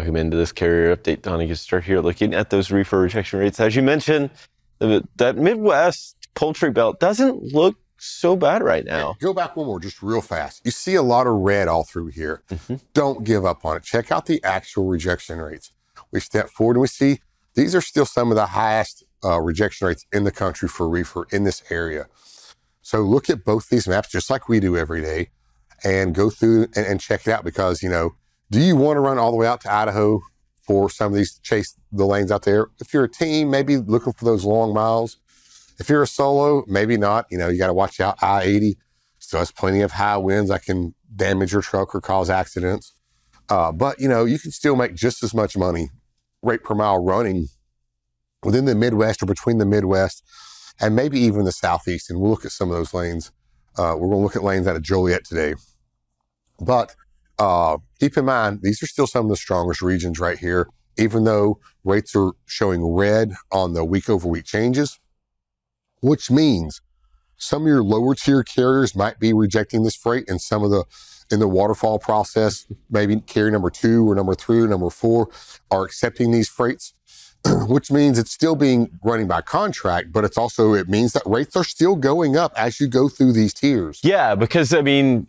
welcome into this carrier update. Donny, get start here looking at those reefer rejection rates. As you mentioned, the, that Midwest poultry belt doesn't look so bad right now. Go back one more, just real fast. You see a lot of red all through here. Mm-hmm. Don't give up on it. Check out the actual rejection rates. We step forward and we see these are still some of the highest uh, rejection rates in the country for reefer in this area. So look at both these maps, just like we do every day, and go through and, and check it out because, you know, do you want to run all the way out to Idaho for some of these chase the lanes out there? If you're a team, maybe looking for those long miles. If you're a solo, maybe not. You know, you got to watch out. I 80 still has plenty of high winds that can damage your truck or cause accidents. Uh, but, you know, you can still make just as much money rate per mile running within the Midwest or between the Midwest and maybe even the Southeast. And we'll look at some of those lanes. Uh, we're going to look at lanes out of Joliet today. But uh, keep in mind, these are still some of the strongest regions right here, even though rates are showing red on the week over week changes, which means some of your lower tier carriers might be rejecting this freight and some of the in the waterfall process, maybe carrier number two or number three or number four are accepting these freights, which means it's still being running by contract, but it's also, it means that rates are still going up as you go through these tiers. Yeah, because I mean,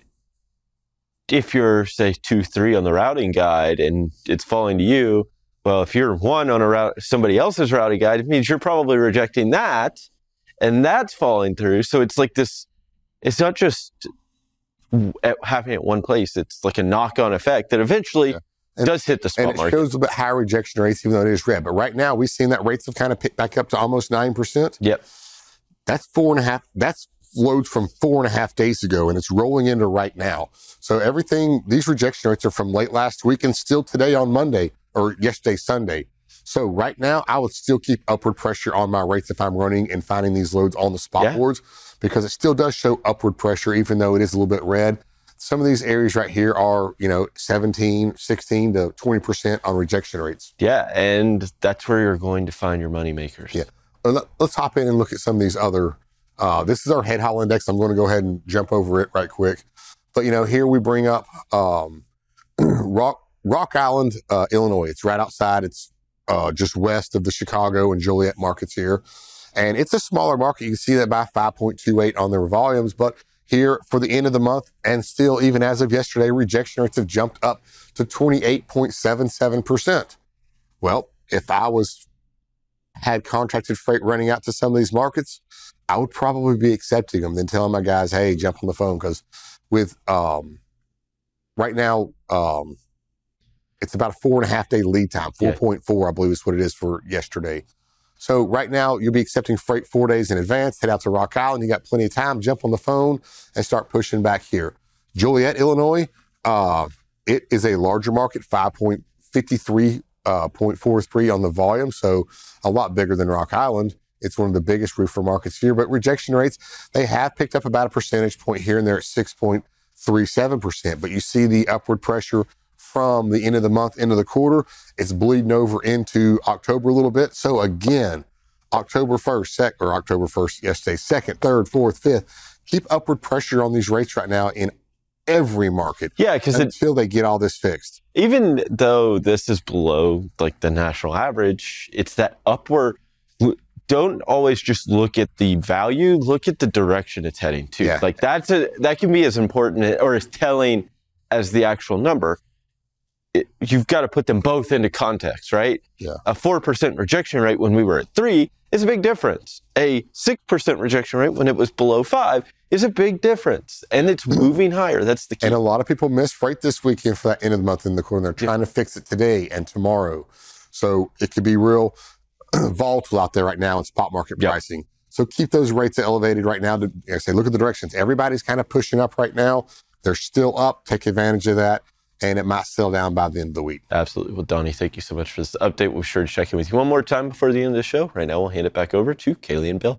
if you're say two, three on the routing guide and it's falling to you, well, if you're one on a route, somebody else's routing guide, it means you're probably rejecting that and that's falling through. So it's like this, it's not just having it one place. It's like a knock on effect that eventually yeah. and, does hit the spot and it market. shows a bit higher rejection rates, even though it is red. But right now, we've seen that rates have kind of picked back up to almost 9%. Yep. That's four and a half. That's loads from four and a half days ago, and it's rolling into right now. So everything, these rejection rates are from late last week and still today on Monday or yesterday, Sunday. So right now, I would still keep upward pressure on my rates if I'm running and finding these loads on the spot yeah. boards because it still does show upward pressure, even though it is a little bit red. Some of these areas right here are, you know, 17, 16 to 20% on rejection rates. Yeah. And that's where you're going to find your money makers. Yeah. Let's hop in and look at some of these other. Uh, this is our head haul index. I'm going to go ahead and jump over it right quick. But, you know, here we bring up um, Rock, Rock Island, uh, Illinois. It's right outside. It's uh, just west of the Chicago and Joliet markets here. And it's a smaller market. You can see that by 5.28 on their volumes, but here for the end of the month and still even as of yesterday, rejection rates have jumped up to 28.77%. Well, if I was had contracted freight running out to some of these markets, I would probably be accepting them, then telling my guys, hey, jump on the phone. Cause with, um, right now, um, it's about a four and a half day lead time, 4.4, yeah. I believe is what it is for yesterday. So right now, you'll be accepting freight four days in advance. Head out to Rock Island. You got plenty of time. Jump on the phone and start pushing back here. Joliet, Illinois, uh, it is a larger market, 5.53, uh, 0.43 on the volume. So a lot bigger than Rock Island. It's one of the biggest reefer markets here, but rejection rates, they have picked up about a percentage point here and there at 6.37%. But you see the upward pressure from the end of the month into the quarter. It's bleeding over into October a little bit. So again, October 1st, sec, or October 1st, yesterday, second, third, fourth, fifth. Keep upward pressure on these rates right now in every market. Yeah, because until they get all this fixed. Even though this is below like the national average, it's that upward. Don't always just look at the value. Look at the direction it's heading to. Yeah. Like that's a that can be as important or as telling as the actual number it, you've got to put them both into context, right? Yeah. A 4% rejection rate when we were at three is a big difference. A 6% rejection rate when it was below five is a big difference. And it's moving higher. That's the key. And a lot of people miss freight this weekend for that end of the month in the quarter. They're trying yeah. to fix it today and tomorrow. So it could be real volatile out there right now in spot market yep. pricing. So keep those rates elevated right now. To like I say, look at the directions. Everybody's kind of pushing up right now. They're still up. Take advantage of that and it might sell down by the end of the week. Absolutely. Well, Donny, thank you so much for this update. We'll be sure to check in with you one more time before the end of the show. Right now, we'll hand it back over to Kaylee and Bill.